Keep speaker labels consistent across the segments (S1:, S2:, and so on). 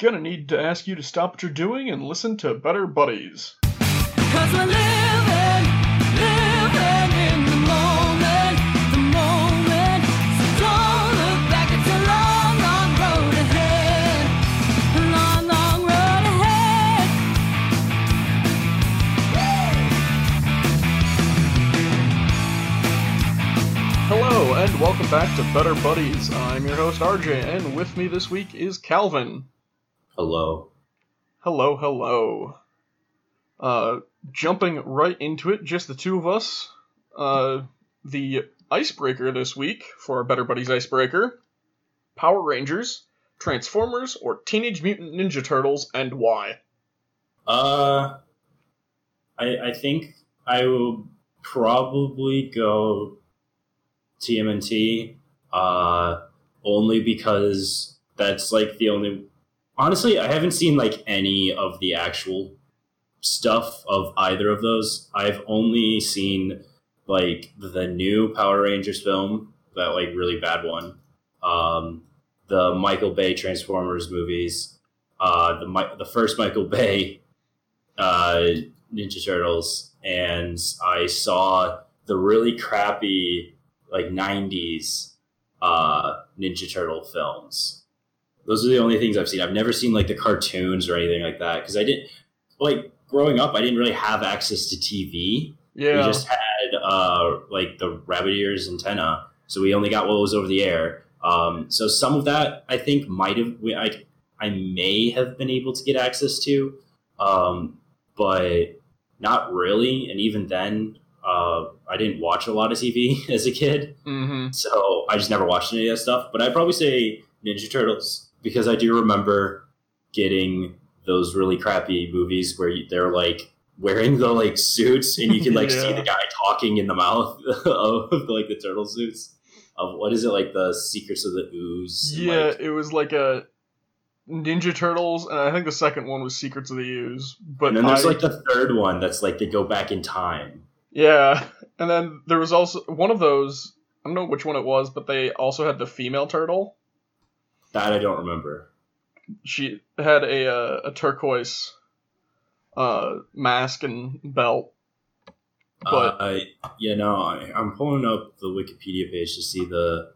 S1: gonna need to ask you to stop what you're doing and listen to Better Buddies.
S2: Cause we're living, living in the moment, the moment. So don't look back, it's a long, long road ahead. A long, long road ahead.
S1: Hello, and welcome back to Better Buddies. I'm your host RJ, and with me this week is Calvin.
S3: Hello.
S1: Hello, hello. Uh, jumping right into it, just the two of us. Uh, the icebreaker this week for our Better Buddies icebreaker Power Rangers, Transformers, or Teenage Mutant Ninja Turtles, and why?
S3: Uh, I I think I will probably go TMNT. Uh, only because that's like the only. Honestly, I haven't seen like any of the actual stuff of either of those. I've only seen like the new Power Rangers film, that like really bad one. Um, the Michael Bay Transformers movies. Uh, the the first Michael Bay uh, Ninja Turtles, and I saw the really crappy like '90s uh, Ninja Turtle films. Those are the only things I've seen. I've never seen like the cartoons or anything like that because I didn't like growing up. I didn't really have access to TV.
S1: Yeah.
S3: We just had uh, like the rabbit ears antenna, so we only got what was over the air. Um, so some of that I think might have I I may have been able to get access to, um, but not really. And even then, uh, I didn't watch a lot of TV as a kid,
S1: mm-hmm.
S3: so I just never watched any of that stuff. But I'd probably say Ninja Turtles because I do remember getting those really crappy movies where you, they're like wearing the like suits and you can like see the guy talking in the mouth of like the turtle suits. Of what is it like the Secrets of the Ooze? and,
S1: Yeah,
S3: like-
S1: it was like a Ninja Turtles, and I think the second one was Secrets of the Ooze. But
S3: and then there's
S1: I-
S3: like the third one that's like they go back in time.
S1: yeah, and then there was also one of those. I don't know which one it was, but they also had the female turtle.
S3: That I don't remember.
S1: She had a uh, a turquoise uh, mask and belt. But
S3: uh, you know, I, I'm pulling up the Wikipedia page to see the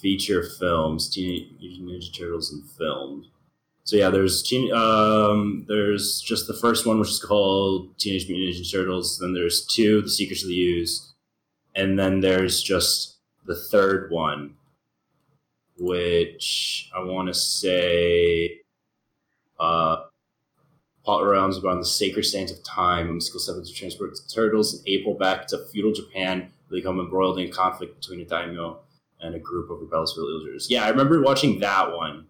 S3: feature films, Teenage Mutant Ninja Turtles in film. So yeah, there's teen, um, there's just the first one, which is called Teenage Mutant Ninja Turtles. Then there's two, The Secrets of the Ooze, and then there's just the third one, which I want to say, uh, plot rounds around the sacred sands of time. Mystical seven to transport the turtles in April back to feudal Japan. They become embroiled in conflict between a daimyo and a group of rebellious villagers. Yeah, I remember watching that one.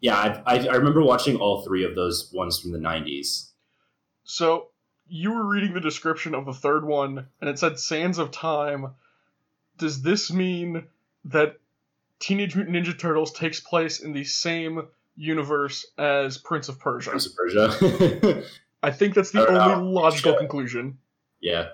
S3: Yeah, I, I, I remember watching all three of those ones from the 90s.
S1: so you were reading the description of the third one, and it said "Sands of Time." Does this mean that Teenage Mutant Ninja Turtles takes place in the same universe as Prince of Persia?
S3: Prince of Persia.
S1: I think that's the only
S3: know.
S1: logical
S3: Sure.
S1: conclusion.
S3: yeah.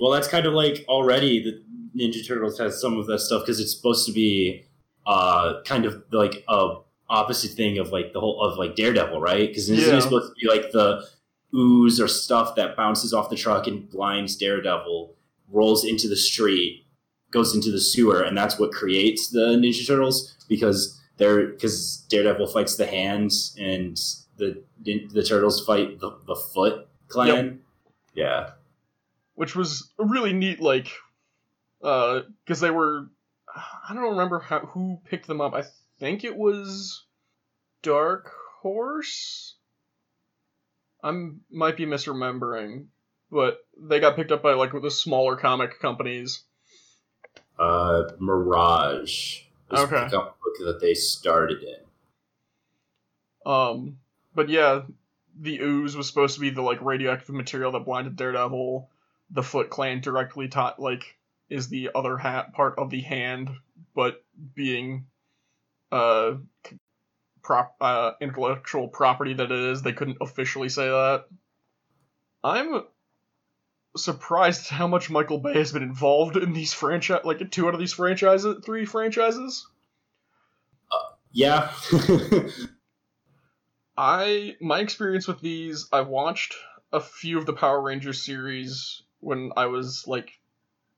S3: Well, that's kind of like already the Ninja Turtles has some of that stuff because it's supposed to be uh, kind of like a opposite thing of like the whole of like Daredevil, right? Because isn't
S1: Yeah.
S3: it supposed to be like the ooze or stuff that bounces off the truck and blinds Daredevil, rolls into the street, goes into the sewer, and that's what creates the Ninja Turtles because they're because Daredevil fights the hands and the the turtles fight the, the foot clan. Yeah.
S1: which was a really neat like uh because they were i don't remember how, who picked them up i think it was dark horse i might be misremembering but they got picked up by like the smaller comic companies
S3: Uh, Mirage. was
S1: Okay.
S3: the comic book that they started in.
S1: um but yeah the ooze was supposed to be the like radioactive material that blinded daredevil the foot clan directly taught like is the other hat part of the hand but being uh prop uh intellectual property that it is they couldn't officially say that i'm surprised how much michael bay has been involved in these franchise like two out of these franchises three franchises
S3: Yeah.
S1: I my experience with these, I watched a few of the Power Rangers series when I was like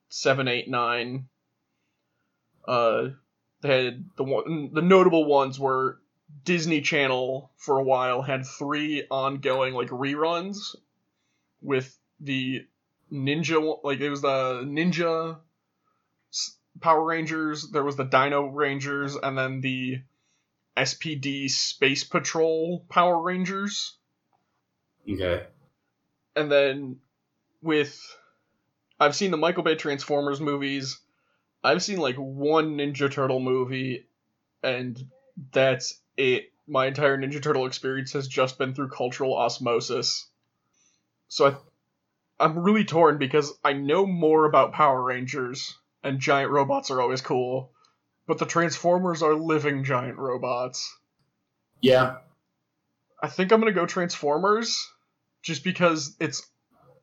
S1: seven, eight, nine. Uh, they had the one, the notable ones were Disney Channel for a while had three ongoing like reruns with the Ninja, like it was the Ninja Power Rangers, there was the Dino Rangers, and then the SPD Space Patrol Power Rangers.
S3: okay.
S1: And then with I've seen the Michael Bay Transformers movies. I've seen like one Ninja Turtle movie and that's it. My entire Ninja Turtle experience has just been through cultural osmosis. So I I'm really torn because I know more about Power Rangers and giant robots are always cool, but the Transformers are living giant robots.
S3: Yeah.
S1: I think I'm gonna go Transformers, just because it's.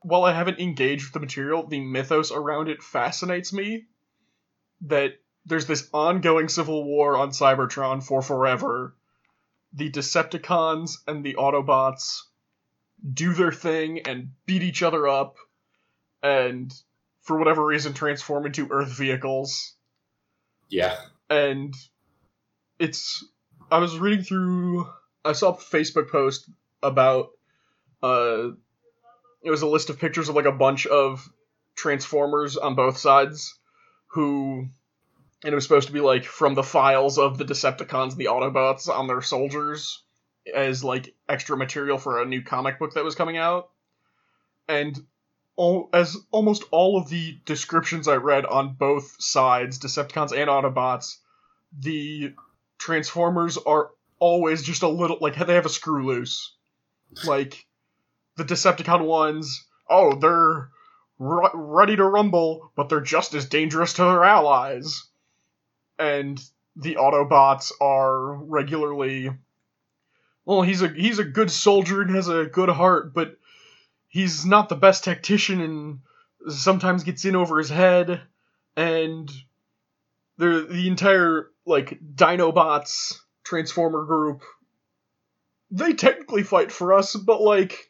S1: While I haven't engaged with the material, the mythos around it fascinates me. That there's this ongoing civil war on Cybertron for forever. The Decepticons and the Autobots do their thing and beat each other up, and for whatever reason transform into Earth vehicles
S3: Yeah.
S1: and it's I was reading through I saw a Facebook post about uh it was a list of pictures of like a bunch of transformers on both sides who and it was supposed to be like from the files of the Decepticons and the Autobots on their soldiers as like extra material for a new comic book that was coming out and all, as almost all of the descriptions I read on both sides, Decepticons and Autobots, the Transformers are always just a little like they have a screw loose. Like the Decepticon ones, oh, they're ready to rumble, but they're just as dangerous to their allies. And the Autobots are regularly well, he's a he's a good soldier and has a good heart, but he's not the best tactician and sometimes gets in over his head and the the entire like Dinobots Transformer group they technically fight for us, but like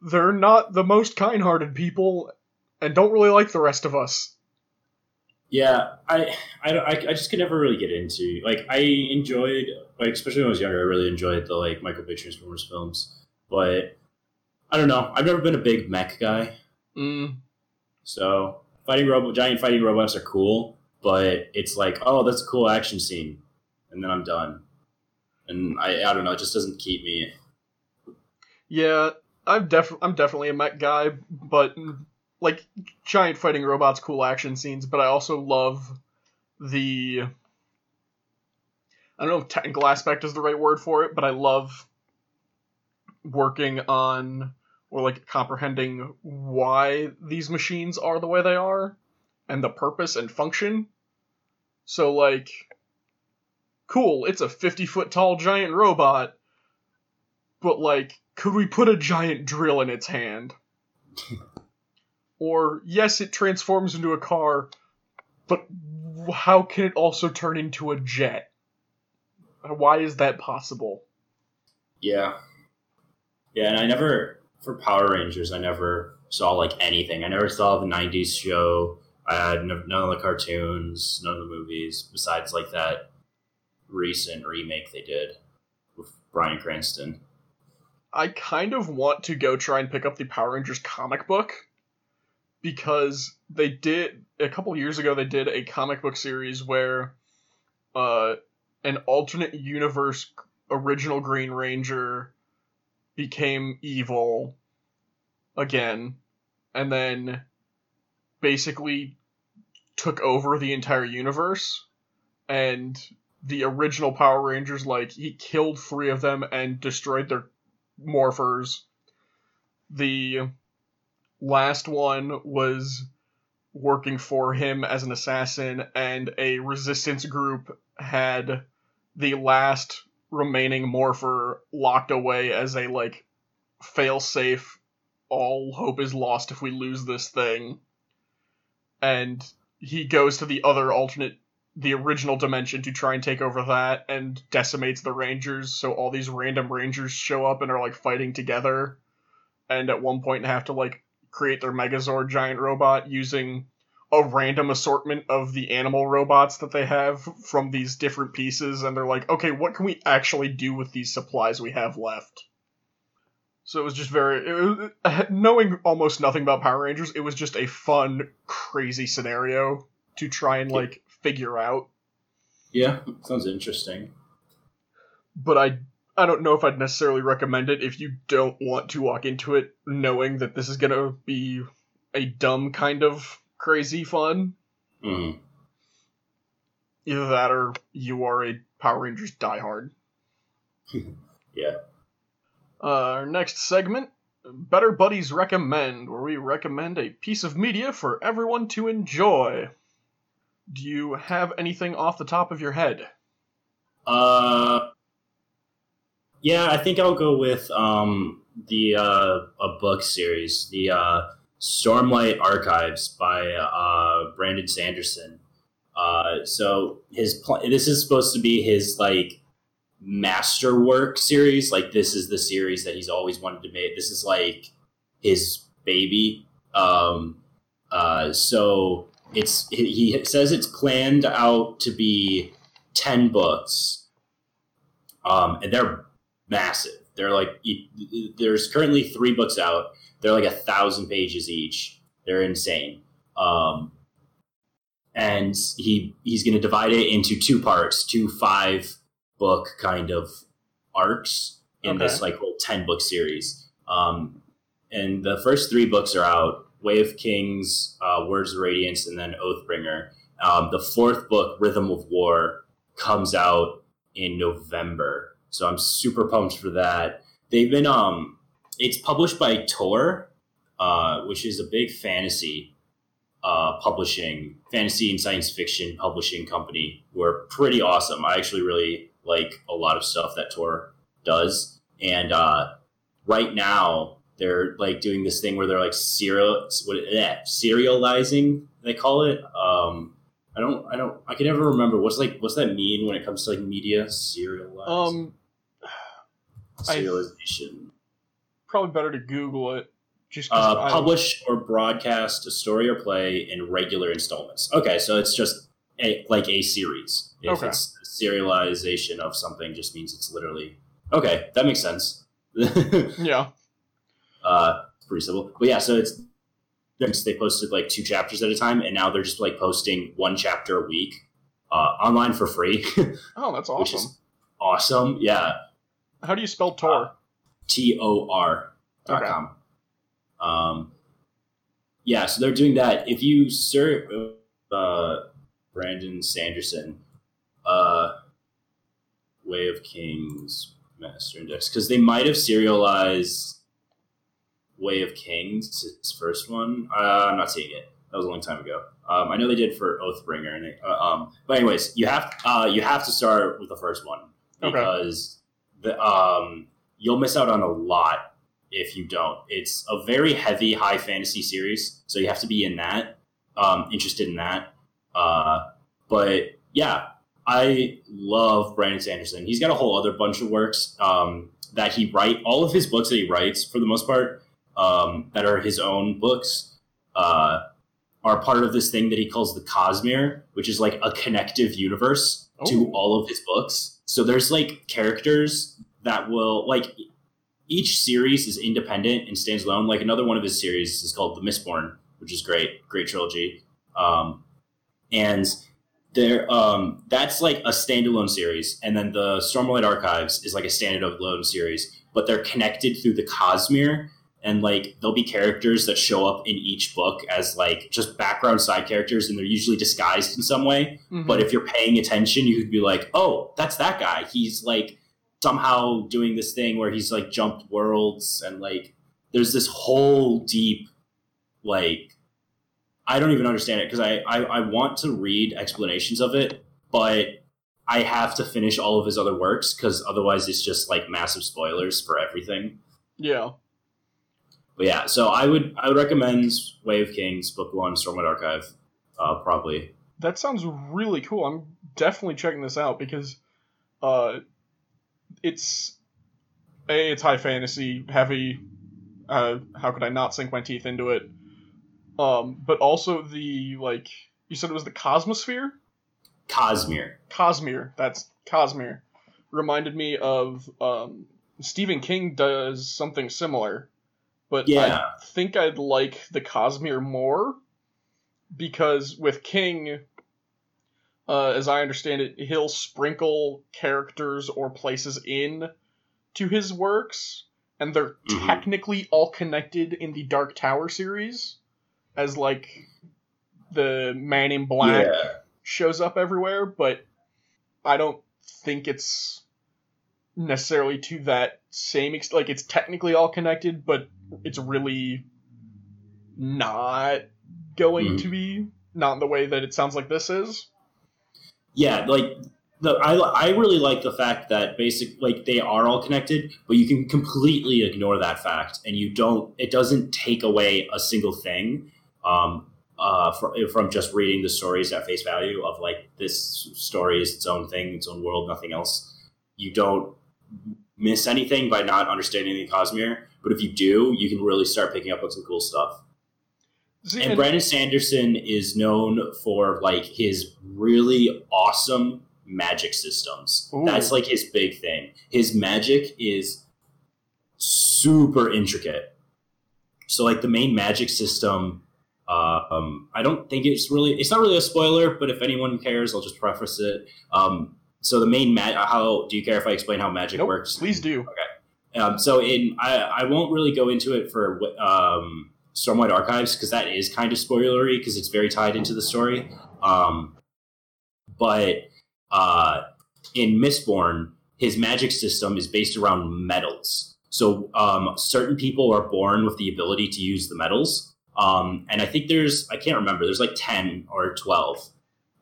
S1: they're not the most kind-hearted people and don't really like the rest of us.
S3: Yeah, I, I, I, I just could never really get into like I enjoyed like especially when I was younger I really enjoyed the like Michael Bay Transformers films, but I don't know I've never been a big mech guy,
S1: Mm,
S3: so fighting robot giant fighting robots are cool, but it's like oh that's a cool action scene, and then I'm done, and I I don't know it just doesn't keep me.
S1: yeah, I'm def I'm definitely a mech guy, but like giant fighting robots, cool action scenes. But I also love the I don't know if technical aspect is the right word for it, but I love working on or like comprehending why these machines are the way they are and the purpose and function. So like cool, it's a 50 foot tall giant robot, but like could we put a giant drill in its hand? or yes, it transforms into a car, but how can it also turn into a jet? Why is that possible?
S3: Yeah, yeah, and I never for Power Rangers I never saw like anything. I never saw the '90s show. I had no- none of the cartoons, none of the movies, besides like that recent remake they did with Bryan Cranston.
S1: I kind of want to go try and pick up the Power Rangers comic book because they did a couple years ago they did a comic book series where uh an alternate universe original Green Ranger became evil again and then basically took over the entire universe and the original Power Rangers like he killed 3 of them and destroyed their morphers. The last one was working for him as an assassin, and a resistance group had the last remaining morpher locked away as a like fail safe. All hope is lost if we lose this thing. And he goes to the other alternate the original dimension to try and take over that and decimates the rangers so all these random rangers show up and are like fighting together and at one point have to like create their megazord giant robot using a random assortment of the animal robots that they have from these different pieces and they're like okay what can we actually do with these supplies we have left so it was just very was, knowing almost nothing about power rangers it was just a fun crazy scenario to try and like figure out
S3: Yeah, sounds interesting.
S1: but I I don't know if I'd necessarily recommend it if you don't want to walk into it knowing that this is gonna be a dumb kind of crazy fun.
S3: Mm.
S1: Either that or you are a Power Rangers diehard.
S3: Yeah.
S1: Uh, our next segment, Better Buddies Recommend, where we recommend a piece of media for everyone to enjoy. Do you have anything off the top of your head?
S3: Uh, yeah, I think I'll go with um the uh a book series, the uh Stormlight Archives by uh Brandon Sanderson. Uh, so his pl- this is supposed to be his like masterwork series. Like this is the series that he's always wanted to make. This is like his baby. Um, uh, so it's he says it's planned out to be ten books. Um, and they're massive. They're like you- there's currently three books out. They're like a thousand pages each. They're insane. Um, and he he's going to divide it into two parts, two five book kind of arcs in this like whole ten book series. Um, and the first three books are out: Way of Kings, uh, Words of Radiance, and then Oathbringer. Um, the fourth book, Rhythm of War, comes out in November, so I'm super pumped for that. They've been um, it's published by Tor, uh, which is a big fantasy uh, publishing, fantasy and science fiction publishing company who are pretty awesome. I actually really like a lot of stuff that Tor does. And uh, right now, they're like doing this thing where they're like serial, what, eh, serializing, they call it. Um, I don't, I don't, I can never remember what's like, what's that mean when it comes to like media serialize,
S1: Um, I-
S3: serialization.
S1: probably better to Google it. Just
S3: Uh, publish or broadcast a story or play in regular installments. Okay, so it's just a, like a series. If
S1: Okay.
S3: it's serialization of something, just means it's literally okay. That makes sense.
S1: yeah.
S3: uh, it's pretty simple, but yeah. So it's they posted like two chapters at a time, and now they're just like posting one chapter a week uh, online for free,
S1: Oh, that's
S3: which
S1: awesome.
S3: is awesome. Yeah,
S1: How do you spell Tor?
S3: T O R dot
S1: Okay.
S3: com. Um, yeah, so they're doing that. If you search uh, Brandon Sanderson, uh, Way of Kings Master Index, because they might have serialized Way of Kings, his first one. Uh, I'm not seeing it. That was a long time ago. Um, I know they did for Oathbringer, and they, uh, um, but anyways, you have uh, you have to start with the first one
S1: Okay.
S3: because the um, you'll miss out on a lot if you don't. It's a very heavy high fantasy series, so you have to be in that, um, interested in that. Uh, but yeah, I love Brandon Sanderson. He's got a whole other bunch of works um, that he write. All of his books that he writes, for the most part, um, that are his own books, uh, are part of this thing that he calls the Cosmere, which is like a connective universe to all of his books. So there's like characters that will like each series is independent and stands alone. Like another one of his series is called The Mistborn, which is great, great trilogy. Um, and there, um, that's like a standalone series, and then the Stormlight Archives is like a standalone series, but they're connected through the Cosmere, and like there'll be characters that show up in each book as like just background side characters, and they're usually disguised in some way.
S1: Mhm.
S3: But if you're paying attention, you could be like, oh, that's that guy. He's like somehow doing this thing where he's like jumped worlds and like there's this whole deep like I don't even understand it because I, I I want to read explanations of it, but I have to finish all of his other works because otherwise it's just like massive spoilers for everything.
S1: yeah.
S3: But yeah, so I would I would recommend Way of Kings, Book One, Stormlight Archive, uh, probably.
S1: That sounds really cool. I'm definitely checking this out because uh it's a it's high fantasy heavy. Uh how could I not sink my teeth into it? Um but also the like you said it was the Cosmosphere?
S3: Cosmere.
S1: Cosmere. That's Cosmere. Reminded me of um Stephen King does something similar. But
S3: Yeah.
S1: I think I'd like the Cosmere more because with King uh, as I understand it, he'll sprinkle characters or places in to his works, and they're
S3: Mhm.
S1: technically all connected in the Dark Tower series, as like the Man in Black
S3: Yeah.
S1: shows up everywhere, but I don't think it's necessarily to that same ex- like it's technically all connected, but it's really not going
S3: Mhm.
S1: to be not in the way that it sounds like this is.
S3: yeah like the I, I really like the fact that basic like they are all connected but you can completely ignore that fact and you don't it doesn't take away a single thing um uh from, from just reading the stories at face value of like this story is its own thing its own world nothing else you don't miss anything by not understanding the cosmere but if you do you can really start picking up on some cool stuff
S1: See,
S3: and
S1: and-
S3: Brandon Sanderson is known for like his really awesome magic systems.
S1: Ooh.
S3: That's like his big thing. His magic is super intricate. So like the main magic system uh, um, I don't think it's really it's not really a spoiler, but if anyone cares, I'll just preface it. Um, so the main mag how do you care if I explain how magic
S1: Nope,
S3: works?
S1: please do. Okay.
S3: Um, so in I, I won't really go into it for um, Stormlight Archives because that is kind of spoilery because it's very tied into the story. Um, but uh, in Mistborn, his magic system is based around metals. So um, certain people are born with the ability to use the metals, um, and I think there's I can't remember. There's like ten or twelve.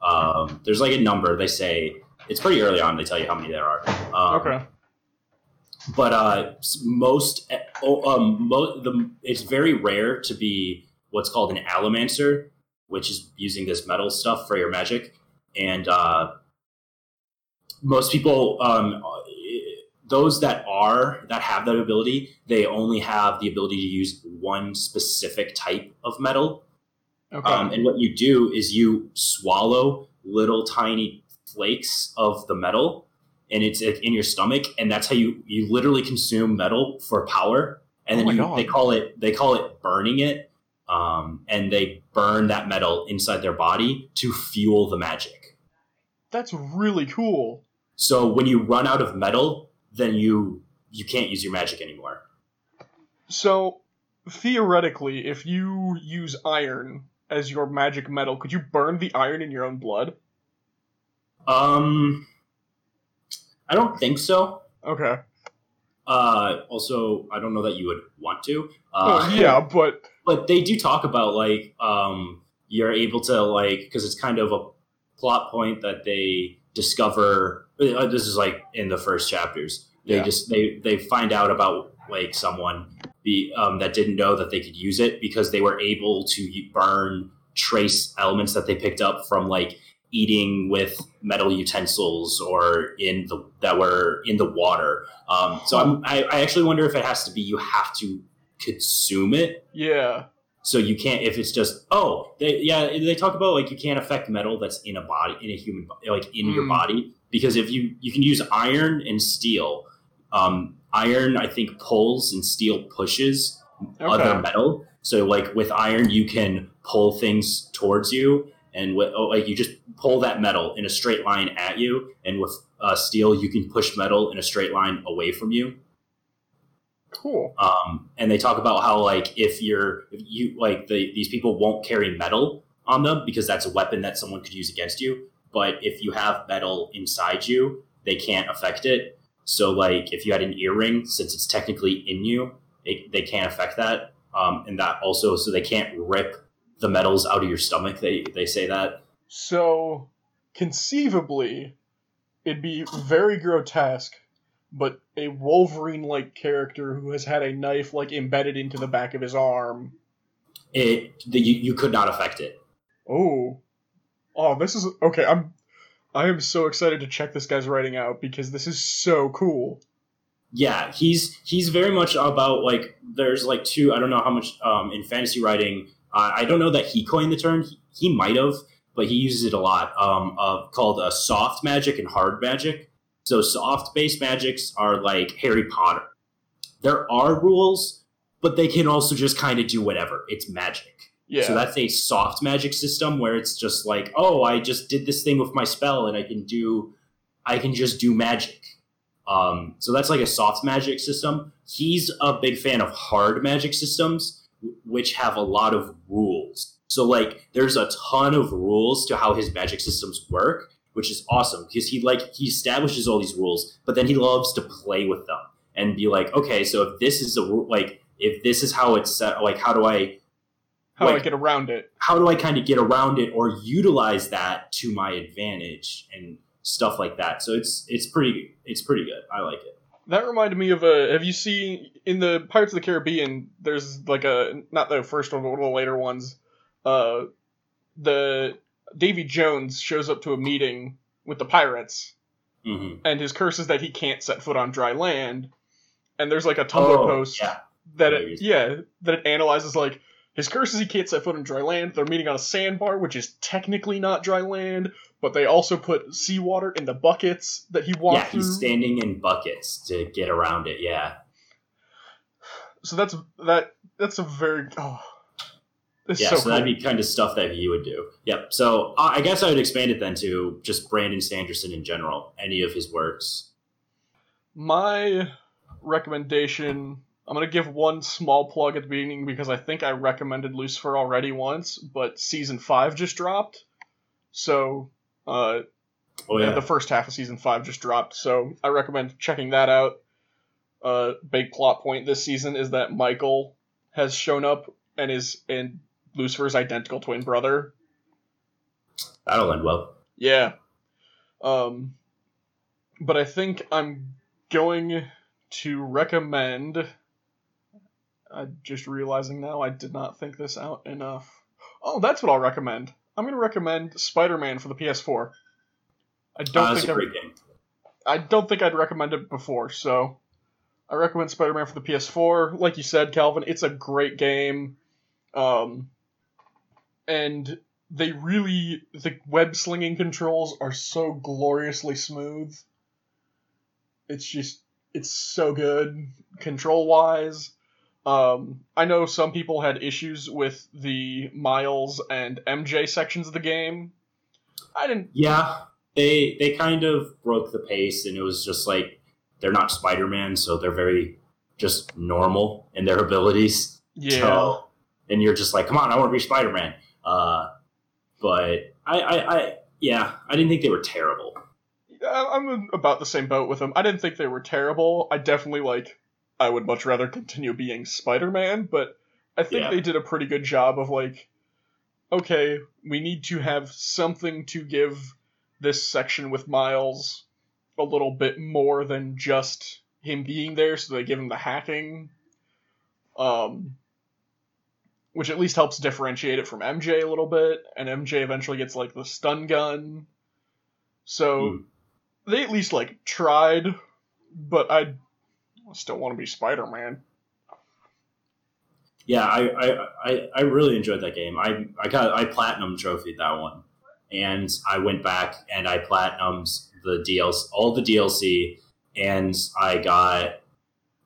S3: Um, there's like a number they say. It's pretty early on. They tell you how many there are. Um,
S1: Okay.
S3: but uh, most oh, um, mo- the it's very rare to be what's called an allomancer, which is using this metal stuff for your magic, and uh, most people um, those that are that have that ability they only have the ability to use one specific type of metal
S1: Okay.
S3: um, and what you do is you swallow little tiny flakes of the metal, and it's like, in your stomach, and that's how you you literally consume metal for power. And
S1: Oh
S3: then
S1: my
S3: you,
S1: God.
S3: they call it they call it burning it, um, and they burn that metal inside their body to fuel the magic.
S1: That's really cool.
S3: So when you run out of metal, then you you can't use your magic anymore.
S1: So, theoretically, if you use iron as your magic metal, could you burn the iron in your own blood?
S3: Um, I don't think so.
S1: Okay.
S3: Uh, also, I don't know that you would want to. Uh,
S1: oh, yeah, but
S3: but they do talk about like um, you're able to like because it's kind of a plot point that they discover. uh, This is like in the first chapters. They
S1: Yeah.
S3: just they they find out about like someone be um, that didn't know that they could use it because they were able to burn trace elements that they picked up from like eating with metal utensils or in the that were in the water. Um, so I'm, I, I actually wonder if it has to be you have to consume it
S1: yeah.
S3: so you can't if it's just oh they, yeah they talk about like you can't affect metal that's in a body in a human like in your
S1: Mm.
S3: body because if you you can use iron and steel um, iron i think pulls and steel pushes other metal so like with iron you can pull things towards you and with oh, like you just pull that metal in a straight line at you and with uh, steel you can push metal in a straight line away from you.
S1: Cool.
S3: um, and they talk about how like if you're if you like the, these people won't carry metal on them because that's a weapon that someone could use against you. But if you have metal inside you they can't affect it. So like if you had an earring since it's technically in you it, they can't affect that. Um, and that also so they can't rip the metals out of your stomach they, they say that
S1: So, conceivably, it'd be very grotesque, but a Wolverine like character who has had a knife like embedded into the back of his arm.
S3: it the, you, you could not affect it
S1: Oh. Oh, this is okay. I'm I am so excited to check this guy's writing out because this is so cool.
S3: yeah he's he's very much about like there's like two i don't know how much um, in fantasy writing uh, i don't know that he coined the term he, he might have but he uses it a lot um, uh, called uh, soft magic and hard magic so soft based magics are like harry potter there are rules but they can also just kind of do whatever it's magic
S1: Yeah.
S3: so that's a soft magic system where it's just like, oh, I just did this thing with my spell and I can do, I can just do magic. Um, so that's like a soft magic system. He's a big fan of hard magic systems, which have a lot of rules. So like, there's a ton of rules to how his magic systems work, which is awesome because he like he establishes all these rules, but then he loves to play with them and be like, okay, so if this is a like if this is how it's set, like how do I
S1: How do I get around it?
S3: how do I kind of get around it or utilize that to my advantage and stuff like that. So it's it's pretty it's pretty good. I like it.
S1: That reminded me of a. Have you seen in the Pirates of the Caribbean? There's like a not the first one, but one of the later ones. Uh, the Davy Jones shows up to a meeting with the pirates,
S3: hmm
S1: and his curse is that he can't set foot on dry land. And there's like a Tumblr
S3: Oh,
S1: post
S3: yeah.
S1: that
S3: Yeah,
S1: it, yeah that it analyzes like his curse is he can't set foot on dry land. They're meeting on a sandbar, which is technically not dry land, but they also put seawater in the buckets that he walked
S3: Yeah,
S1: through.
S3: he's standing in buckets to get around it. Yeah.
S1: so that's that that's a very oh,
S3: yeah,
S1: so,
S3: so,
S1: cool.
S3: that'd be kind of stuff that he would do. Yep. So uh, I guess I would expand it then to just Brandon Sanderson in general, any of his works.
S1: My recommendation. I'm gonna give one small plug at the beginning because I think I recommended Lucifer already once, but season five just dropped. So, uh,
S3: Oh yeah.
S1: the first half of season five just dropped. So I recommend checking that out. Uh, big plot point this season is that Michael has shown up and is in Lucifer's identical twin brother.
S3: That'll end well.
S1: Yeah. Um, but I think I'm going to recommend. I'm just realizing now I did not think this out enough. Oh, that's what I'll recommend. I'm going to recommend Spider-Man for the PS4. I don't
S3: Uh,
S1: think
S3: a
S1: I,
S3: great game.
S1: I don't think I'd recommend it before, so I recommend Spider-Man for the PS4. Like you said, Calvin, it's a great game. Um, and they really the web slinging controls are so gloriously smooth. It's just it's so good control wise. Um, I know some people had issues with the Miles and MJ sections of the game. I didn't.
S3: Yeah, they they kind of broke the pace, and it was just like they're not Spider Man, so they're very just normal in their abilities.
S1: Yeah.
S3: So, and you're just like, come on, I want to be Spider Man. Uh, but I, I, I, yeah, I didn't think they were terrible.
S1: I'm about the same boat with them. I didn't think they were terrible. I definitely like. I would much rather continue being Spider-Man, but I think
S3: Yeah.
S1: they did a pretty good job of like, okay, we need to have something to give this section with Miles a little bit more than just him being there, so they give him the hacking, um, which at least helps differentiate it from MJ a little bit, and MJ eventually gets like the stun gun. So
S3: Hmm.
S1: they at least like tried, but I still want to be Spider Man.
S3: Yeah, I, I, I, I really enjoyed that game. I, I got I platinum trophied that one, and I went back and I platinumed the DLC, all the DLC, and I got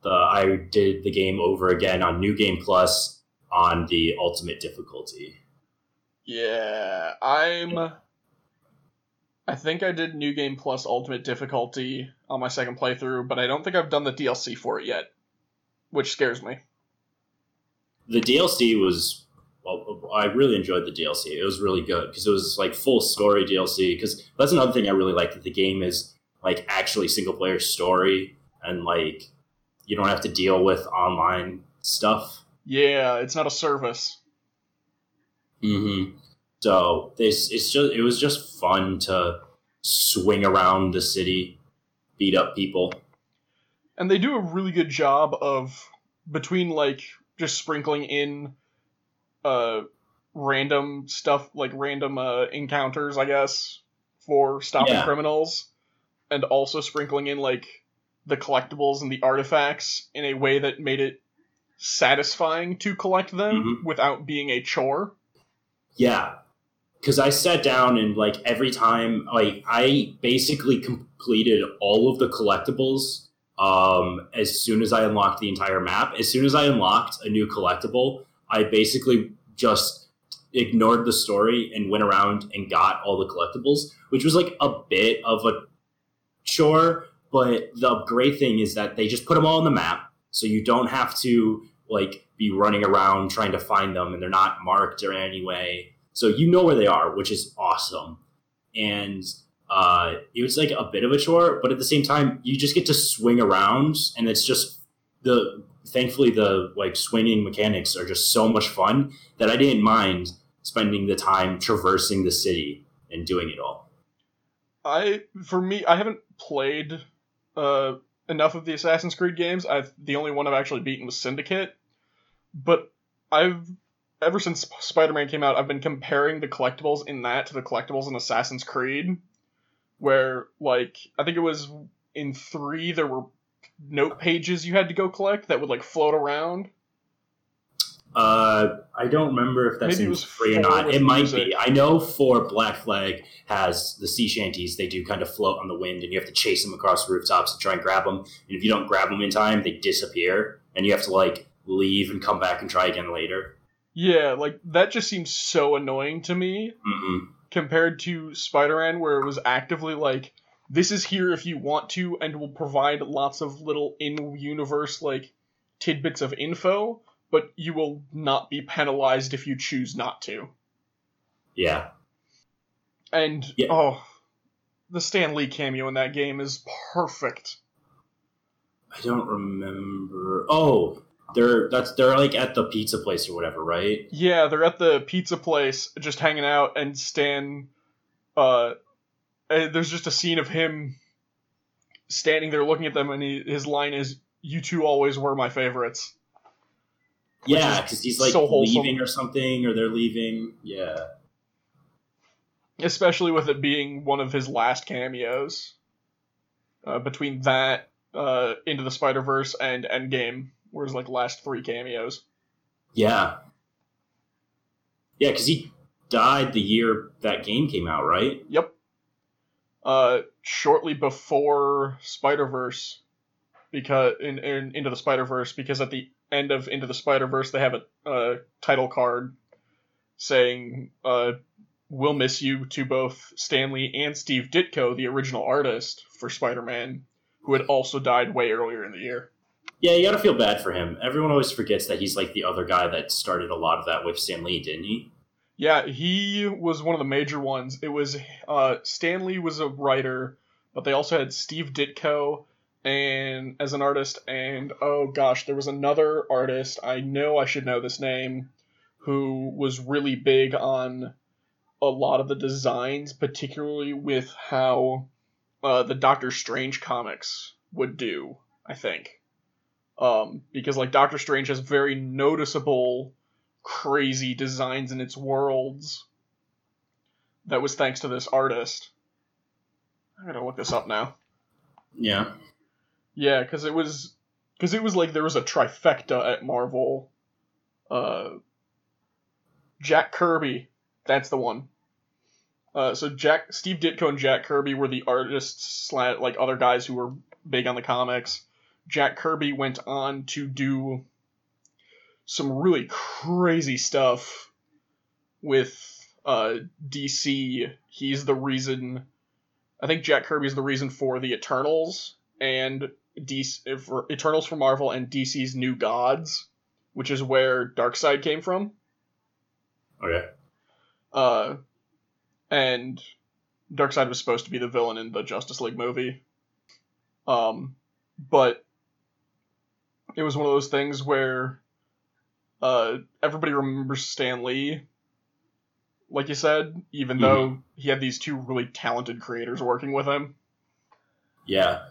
S3: the I did the game over again on New Game Plus on the ultimate difficulty.
S1: Yeah, I'm. I think I did New Game Plus Ultimate Difficulty on my second playthrough, but I don't think I've done the DLC for it yet, which scares me.
S3: The DLC was well, I really enjoyed the DLC. It was really good because it was like full story DLC. Because that's another thing I really like that the game is like actually single player story and like you don't have to deal with online stuff.
S1: Yeah, it's not a service.
S3: Mm-hmm. So this it's just it was just fun to swing around the city, beat up people.
S1: And they do a really good job of between like just sprinkling in uh random stuff, like random uh, encounters, I guess, for stopping
S3: Yeah.
S1: criminals, and also sprinkling in like the collectibles and the artifacts in a way that made it satisfying to collect them
S3: Mhm.
S1: without being a chore.
S3: Yeah. Cause I sat down and like every time like I basically completed all of the collectibles um as soon as I unlocked the entire map. As soon as I unlocked a new collectible, I basically just ignored the story and went around and got all the collectibles, which was like a bit of a chore, but the great thing is that they just put them all on the map so you don't have to like be running around trying to find them and they're not marked or any way so you know where they are which is awesome. And uh, it was like a bit of a chore but at the same time you just get to swing around and it's just the thankfully the like swinging mechanics are just so much fun that i didn't mind spending the time traversing the city and doing it all.
S1: I for me, I haven't played uh, enough of the Assassin's Creed games. I've the only one I've actually beaten was Syndicate, but I've ever since Spider-Man came out, I've been comparing the collectibles in that to the collectibles in Assassin's Creed, where like I think it was in three there were note pages you had to go collect that would like float around.
S3: Uh, I don't remember if that's
S1: Maybe
S3: in free or not. It might
S1: music.
S3: be. I know for Black Flag has the sea shanties. They do kind of float on the wind, and you have to chase them across the rooftops to try and grab them. And if you don't grab them in time, they disappear, and you have to like leave and come back and try again later.
S1: Yeah, like that just seems so annoying to me.
S3: Mm-mm.
S1: compared to Spider-Man, where it was actively like, this is here if you want to, and will provide lots of little in-universe like tidbits of info, but you will not be penalized if you choose not to.
S3: Yeah,
S1: And
S3: Yeah.
S1: oh, the Stan Lee cameo in that game is perfect.
S3: I don't remember. Oh, they're that's they're like at the pizza place or whatever, right?
S1: Yeah, they're at the pizza place just hanging out, and Stan, uh, there's just a scene of him standing there looking at them, and he, his line is, "You two always were my favorites."
S3: Yeah, because he's like
S1: so
S3: leaving or something, or they're leaving. Yeah,
S1: especially with it being one of his last cameos. Uh, between that, uh, Into the Spider Verse and Endgame, were his like last three cameos.
S3: yeah, yeah. Because he died the year that game came out, right?
S1: Yep. Uh, shortly before Spider Verse, because in, in Into the Spider Verse, because at the end of Into the Spider Verse, they have a uh, title card saying, uh, "We'll miss you" to both Stan Lee and Steve Ditko, the original artist for Spider Man, who had also died way earlier in the year.
S3: Yeah, you got to feel bad for him. Everyone always forgets that he's like the other guy that started a lot of that with Stan Lee, didn't he?
S1: Yeah, he was one of the major ones. It was uh, Stan Lee was a writer, but they also had Steve Ditko and as an artist, and oh gosh, there was another artist. I know I should know this name, who was really big on a lot of the designs, particularly with how uh, the Doctor Strange comics would do. I think, um, because like Doctor Strange has very noticeable crazy designs in its worlds. That was thanks to this artist. I gotta look this up now.
S3: Yeah.
S1: Yeah, because it was because it was like there was a trifecta at Marvel. Uh, Jack Kirby, that's the one. Uh, so Jack, Steve Ditko, and Jack Kirby were the artists, like other guys who were big on the comics. Jack Kirby went on to do some really crazy stuff with uh, DC. He's the reason. I think Jack Kirby is the reason for the Eternals and DC, for Eternals for Marvel and DC's New Gods, which is where Darkseid came from.
S3: Okay.
S1: Uh, and Darkseid was supposed to be the villain in the Justice League movie. Um, but it was one of those things where uh, everybody remembers Stan Lee, like you said, even
S3: Mhm.
S1: though he had these two really talented creators working with him.
S3: Yeah.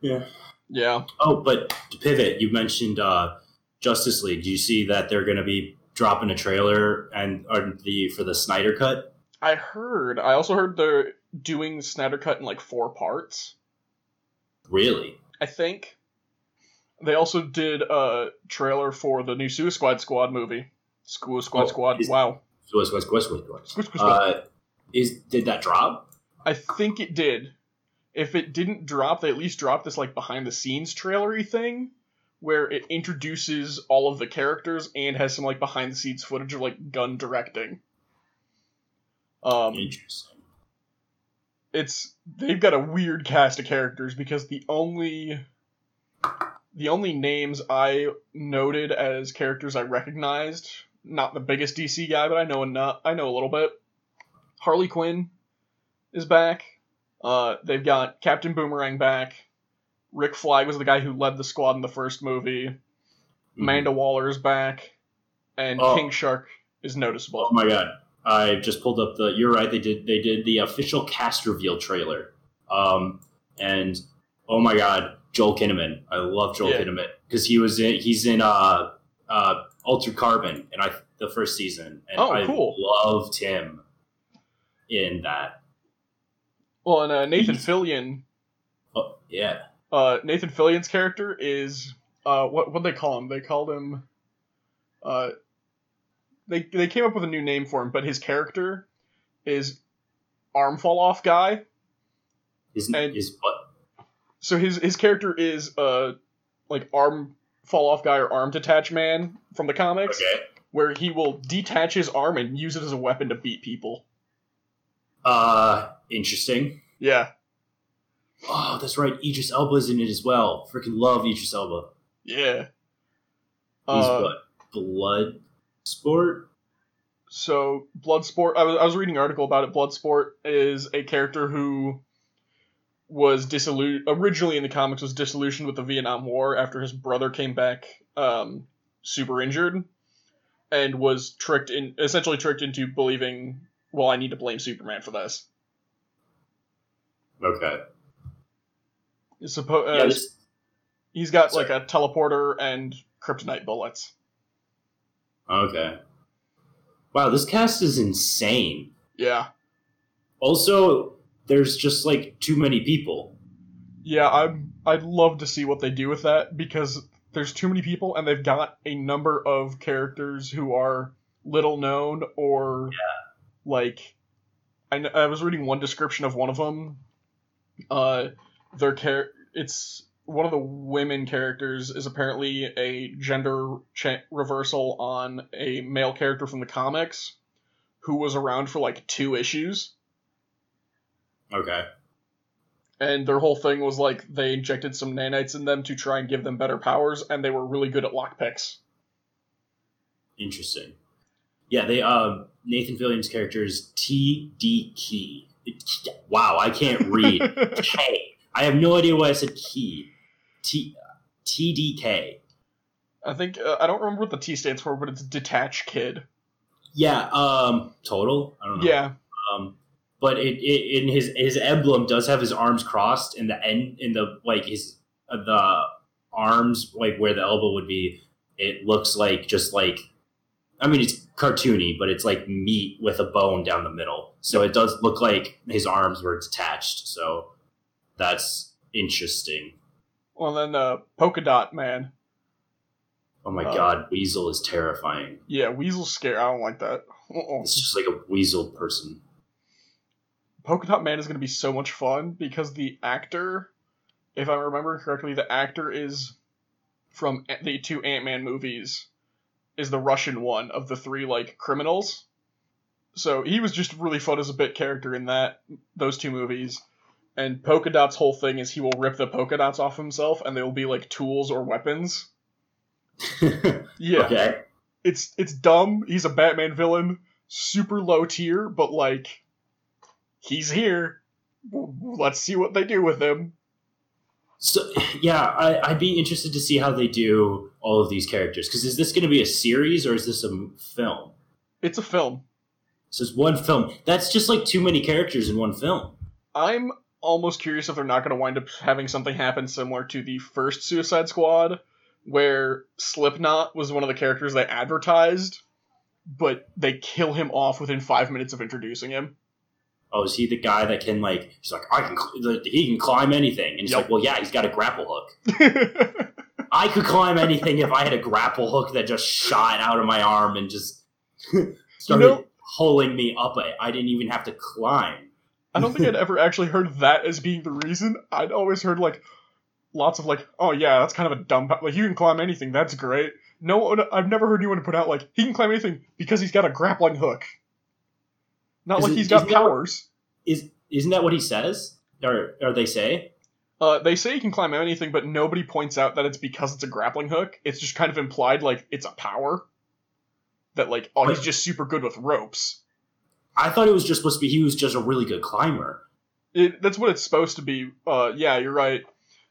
S3: Yeah.
S1: Yeah.
S3: Oh, but to pivot, you mentioned uh, Justice League. Do you see that they're going to be dropping a trailer and or the for the Snyder cut.
S1: I heard. I also heard they're doing the Snyder Cut in like four parts.
S3: Really?
S1: I think. They also did a trailer for the new Suicide Squad movie. School Squad
S3: Oh,
S1: Squad.
S3: is-
S1: Wow.
S3: West.
S1: Squid, squid, squid.
S3: Uh, is did that drop?
S1: I think it did. If it didn't drop, they at least dropped this like behind the scenes trailery thing where it introduces all of the characters and has some like behind the scenes footage of like Gunn directing. Um
S3: Interesting.
S1: it's they've got a weird cast of characters because the only the only names I noted as characters I recognized, not the biggest DC guy, but I know enough. I know a little bit. Harley Quinn is back. Uh, they've got Captain Boomerang back. Rick Flag was the guy who led the squad in the first movie.
S3: Mhm.
S1: Amanda Waller's back, and
S3: Oh.
S1: King Shark is noticeable.
S3: Oh my god! I just pulled up the. You're right. They did. They did the official cast reveal trailer. Um, and oh my god, Joel Kinnaman. I love Joel
S1: Yeah.
S3: Kinnaman because he was in. He's in uh, uh, Altered Carbon, and I the first season, and
S1: Oh,
S3: I
S1: cool.
S3: loved him in that.
S1: Well, and uh, Nathan
S3: He's-
S1: Fillion
S3: Oh yeah.
S1: uh, Nathan Fillion's character is uh, what what they call him? They called him. Uh, they they came up with a new name for him, but his character is arm fall off guy.
S3: His
S1: And-
S3: his what?
S1: So his his character is uh like arm fall off guy or arm detach man from the comics,
S3: Okay.
S1: where he will detach his arm and use it as a weapon to beat people.
S3: Uh, interesting.
S1: Yeah,
S3: Oh, that's right. Idris Elba's in it as well. Freaking love Idris Elba.
S1: yeah.
S3: He's
S1: Uh,
S3: what? Blood sport.
S1: So Bloodsport, I was, I was reading an article about it. Bloodsport is a character who was disillusioned originally in the comics was disillusioned with the Vietnam War after his brother came back um, super injured and was tricked in essentially tricked into believing well I need to blame Superman for this.
S3: Okay.
S1: Suppo- uh,
S3: yeah. This,
S1: he's got
S3: sorry.
S1: like a teleporter and kryptonite bullets.
S3: okay. Wow, this cast is insane.
S1: Yeah,
S3: Also, there's just like too many people.
S1: Yeah, I'm. I'd love to see what they do with that because there's too many people, and they've got a number of characters who are little known or like. I, I was reading one description of one of them. Uh, their char- it's one of the women characters is apparently a gender cha- reversal on a male character from the comics, who was around for like two issues.
S3: Okay.
S1: and their whole thing was like they injected some nanites in them to try and give them better powers, and they were really good at lockpicks.
S3: Interesting. Yeah, they um Nathan Fillion's character is T D Key. Wow, I can't read K. I have no idea why I said key. T T D K.
S1: I think uh, I don't remember what the T stands for, but it's detached kid.
S3: Yeah, um total. I don't know.
S1: Yeah,
S3: but it, it in his his emblem does have his arms crossed in the end in the like his uh, the arms like where the elbow would be. It looks like just like I mean it's cartoony, but it's like meat with a bone down the middle. So it does look like his arms were detached. So that's interesting.
S1: well then uh, Polka Dot Man.
S3: Oh my
S1: Uh,
S3: god, Weasel is terrifying.
S1: Yeah, Weasel's scary. I don't like that. Uh-uh.
S3: It's just like a weasel person.
S1: Polka Dot Man is going to be so much fun because the actor, if I remember correctly, the actor is from the two Ant Man movies, is the Russian one of the three like criminals. So he was just really fun as a bit character in that those two movies. And Polka Dot's whole thing is he will rip the polka dots off himself, and they will be like tools or weapons. Yeah,
S3: Okay.
S1: it's it's dumb. He's a Batman villain, super low tier, but like he's here. Let's see what they do with him.
S3: So yeah, I, I'd be interested to see how they do all of these characters. Because is this going to be a series or is this a film?
S1: It's a film.
S3: So it's one film. That's just like too many characters in one film.
S1: I'm almost curious if they're not going to wind up having something happen similar to the first Suicide Squad, where Slipknot was one of the characters they advertised, but they kill him off within five minutes of introducing him.
S3: Oh, is he the guy that can like? He's like, I can. cl- He can climb anything, and he's
S1: Yep.
S3: like, well, yeah, he's got a grapple hook. I could climb anything if I had a grapple hook that just shot out of my arm and just started
S1: know-
S3: pulling me up. I, I didn't even have to climb.
S1: I don't think I'd ever actually heard that as being the reason. I'd always heard like lots of like, oh yeah, that's kind of a dumb. Like you can climb anything. That's great. No, I've never heard anyone put out like he can climb anything because he's got a grappling hook. Not like
S3: Isn't-
S1: he's got powers.
S3: Is isn't that what he says? Or or they say?
S1: Uh, they say he can climb anything, but nobody points out that it's because it's a grappling hook. It's just kind of implied like it's a power. That like, oh, he's just super good with ropes.
S3: I thought it was just supposed to be he was just a really good climber.
S1: It, that's what it's supposed to be. Uh, yeah, you're right.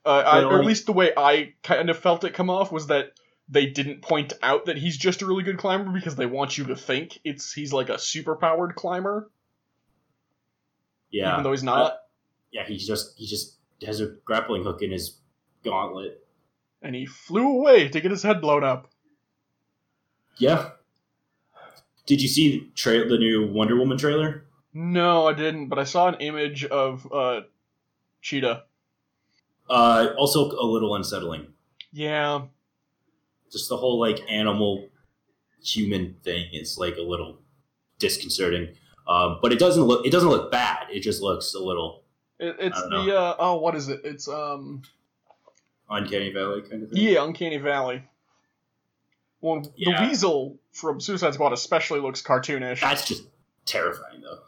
S1: Uh, I, or at least the way I kind of felt it come off was that they didn't point out that he's just a really good climber because they want you to think it's he's like a super powered climber,
S3: Yeah,
S1: even though he's not.
S3: yeah. He just he just has a grappling hook in his gauntlet.
S1: and he flew away to get his head blown up.
S3: Yeah. Did you see the, tra- the new Wonder Woman trailer?
S1: No, I didn't, but I saw an image of uh, Cheetah.
S3: Uh, also a little unsettling.
S1: Yeah,
S3: Just the whole like animal human thing is like a little disconcerting. Um, but it doesn't look it doesn't look bad. It just looks a little
S1: it, it's the uh, oh, what is it? It's um,
S3: uncanny valley kind of thing.
S1: yeah, Uncanny Valley. Well,
S3: Yeah.
S1: the weasel from Suicide Squad especially looks cartoonish.
S3: That's just terrifying though.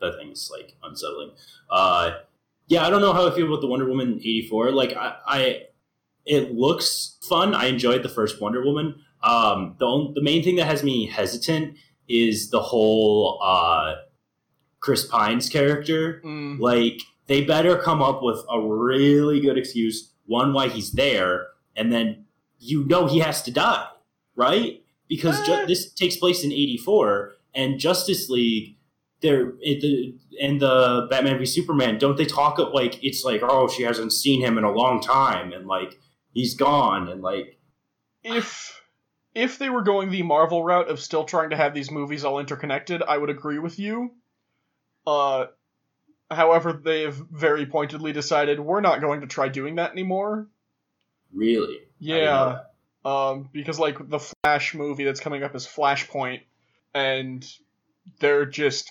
S3: That thing's like unsettling. Uh, yeah, I don't know how I feel about the Wonder Woman eighty four. Like I, I, it looks fun. I enjoyed the first Wonder Woman. Um, the on- the main thing that has me hesitant is the whole uh, Chris Pine's character.
S1: Mm,
S3: Like they better come up with a really good excuse. One, why he's there, and then you know he has to die, right? Because ju-
S1: Eh.
S3: this takes place in '84, and Justice League, there it, the and the Batman v Superman. Don't they talk of like it's like oh she hasn't seen him in a long time, and like he's gone, and like
S1: if if they were going the Marvel route of still trying to have these movies all interconnected, I would agree with you. Uh, however, they've very pointedly decided we're not going to try doing that anymore.
S3: really, I didn't know
S1: Yeah, um, because like the Flash movie that's coming up is Flashpoint, and they're just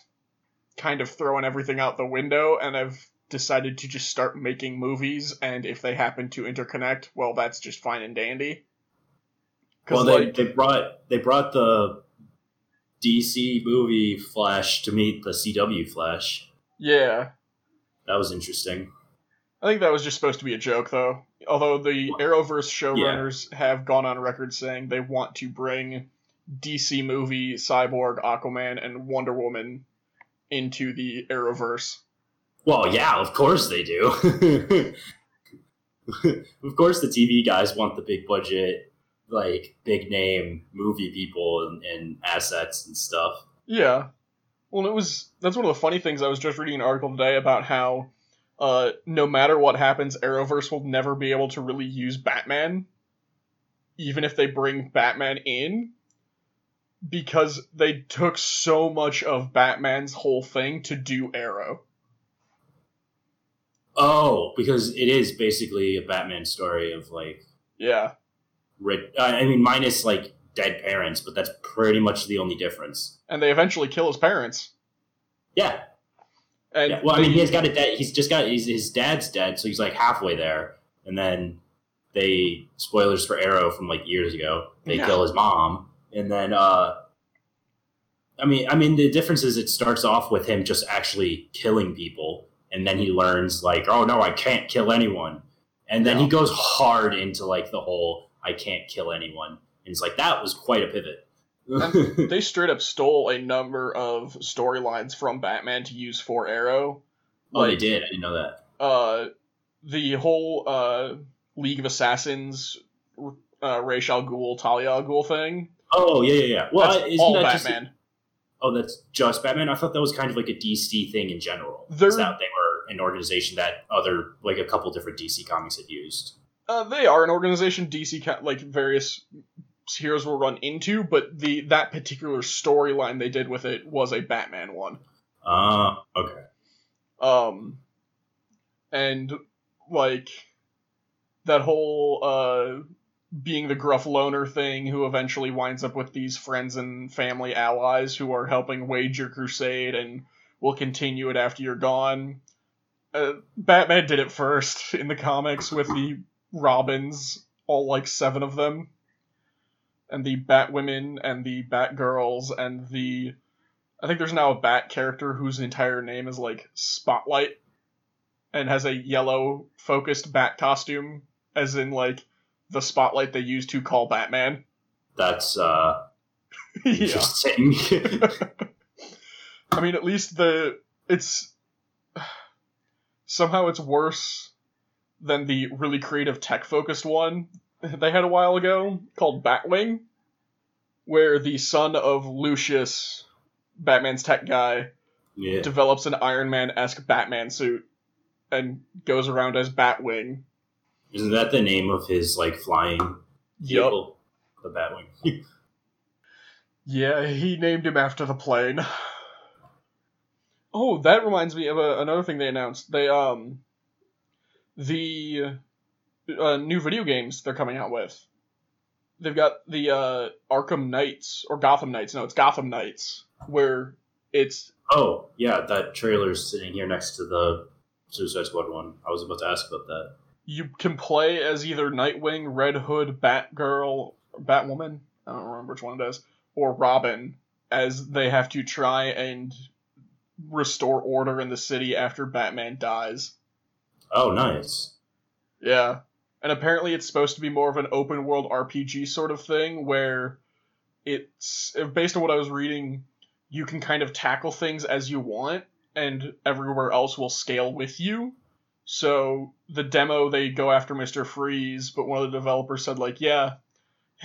S1: kind of throwing everything out the window, and have decided to just start making movies. And if they happen to interconnect, well, that's just fine and dandy.
S3: Well, they,
S1: like,
S3: they brought they brought the DC movie Flash to meet the CW Flash.
S1: yeah,
S3: That was interesting.
S1: I think that was just supposed to be a joke, though. Although the Arrowverse showrunners have gone on record saying they want to bring DC movie, Cyborg, Aquaman, and Wonder Woman into the Arrowverse.
S3: Well, yeah, of course they do. of course, the TV guys want the big budget, like big name movie people and, and assets and stuff.
S1: Yeah. Well, it was that's one of the funny things. I was just reading an article today about how, uh, no matter what happens, Arrowverse will never be able to really use Batman, even if they bring Batman in, because they took so much of Batman's whole thing to do Arrow.
S3: Oh, because it is basically a Batman story of like,
S1: Yeah.
S3: rid- uh, I mean, minus like dead parents, but that's pretty much the only difference.
S1: And they eventually kill his parents.
S3: Yeah,
S1: And
S3: yeah. Well, I mean, he has got a dad. He's just got his, his dad's dead, so he's like halfway there, and then they spoilers for Arrow from like years ago. They
S1: Yeah.
S3: kill his mom, and then uh, I mean, I mean, the difference is it starts off with him just actually killing people, and then he learns like, oh no, I can't kill anyone, and then he goes hard into like the whole I can't kill anyone, and it's like that was quite a pivot.
S1: they straight up stole a number of storylines from Batman to use for Arrow.
S3: oh, they did. I didn't know that.
S1: uh, the whole uh, League of Assassins, uh, Ra's al Ghul, Talia al Ghul thing.
S3: Oh yeah, yeah, yeah. Well,
S1: that's all
S3: that just-
S1: Batman.
S3: Oh, that's just Batman. I thought that was kind of like a DC thing in general.
S1: They're-
S3: that they were an organization that other like a couple different DC comics had used.
S1: Uh, they are an organization DC ca- like various heroes will run into, but the that particular storyline they did with it was a Batman one.
S3: Ah, okay.
S1: Um, and like that whole uh being the gruff loner thing, who eventually winds up with these friends and family allies who are helping wage your crusade and will continue it after you're gone. Uh, Batman did it first in the comics with the Robins, all like seven of them, and the Batwomen and the Batgirls and the. I think there's now a Bat character whose entire name is like Spotlight, and has a yellow focused Bat costume, as in like the spotlight they use to call Batman.
S3: That's uh
S1: yeah.
S3: interesting.
S1: I mean, at least the it's somehow it's worse than the really creative tech focused one they had a while ago called Batwing, where the son of Lucius, Batman's tech guy,
S3: yeah.
S1: develops an Iron Man esque Batman suit and goes around as Batwing.
S3: Isn't that the name of his like flying
S1: Yup.
S3: vehicle? The Batwing.
S1: Yeah, he named him after the plane. Oh, that reminds me of a, another thing they announced. They um, the uh, new video games they're coming out with. They've got the uh, Arkham Knights or Gotham Knights. No, it's Gotham Knights, where it's
S3: oh, yeah, that trailer's sitting here next to the Suicide Squad one. I was about to ask about that.
S1: You can play as either Nightwing, Red Hood, Batgirl, Batwoman. I don't remember which one it is, or Robin, as they have to try and restore order in the city after Batman dies.
S3: Oh, nice.
S1: Yeah. And apparently it's supposed to be more of an open world RPG sort of thing where it's based on what I was reading, you can kind of tackle things as you want and everywhere else will scale with you. So the demo they go after Mr. Freeze, but one of the developers said like, yeah,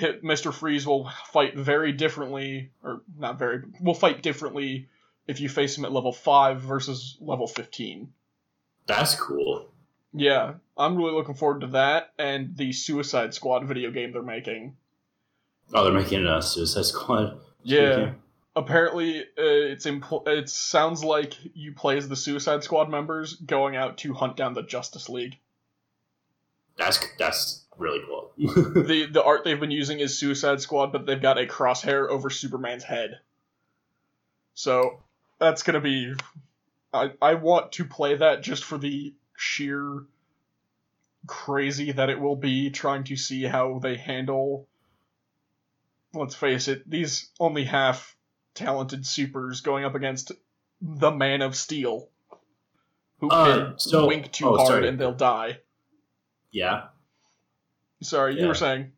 S1: Mr. Freeze will fight very differently or not very will fight differently if you face him at level 5 versus level 15.
S3: That's cool.
S1: Yeah, I'm really looking forward to that and the Suicide Squad video game they're making.
S3: Oh, they're making a Suicide Squad.
S1: Yeah. Apparently, uh, it's impl- it sounds like you play as the Suicide Squad members going out to hunt down the Justice League.
S3: That's that's really cool.
S1: the The art they've been using is Suicide Squad, but they've got a crosshair over Superman's head. So that's gonna be. I I want to play that just for the sheer crazy that it will be trying to see how they handle. Let's face it, these only half talented supers going up against the Man of Steel, who
S3: Uh,
S1: can
S3: so-
S1: wink too
S3: oh,
S1: hard
S3: sorry.
S1: and they'll die.
S3: yeah.
S1: Sorry, you were saying.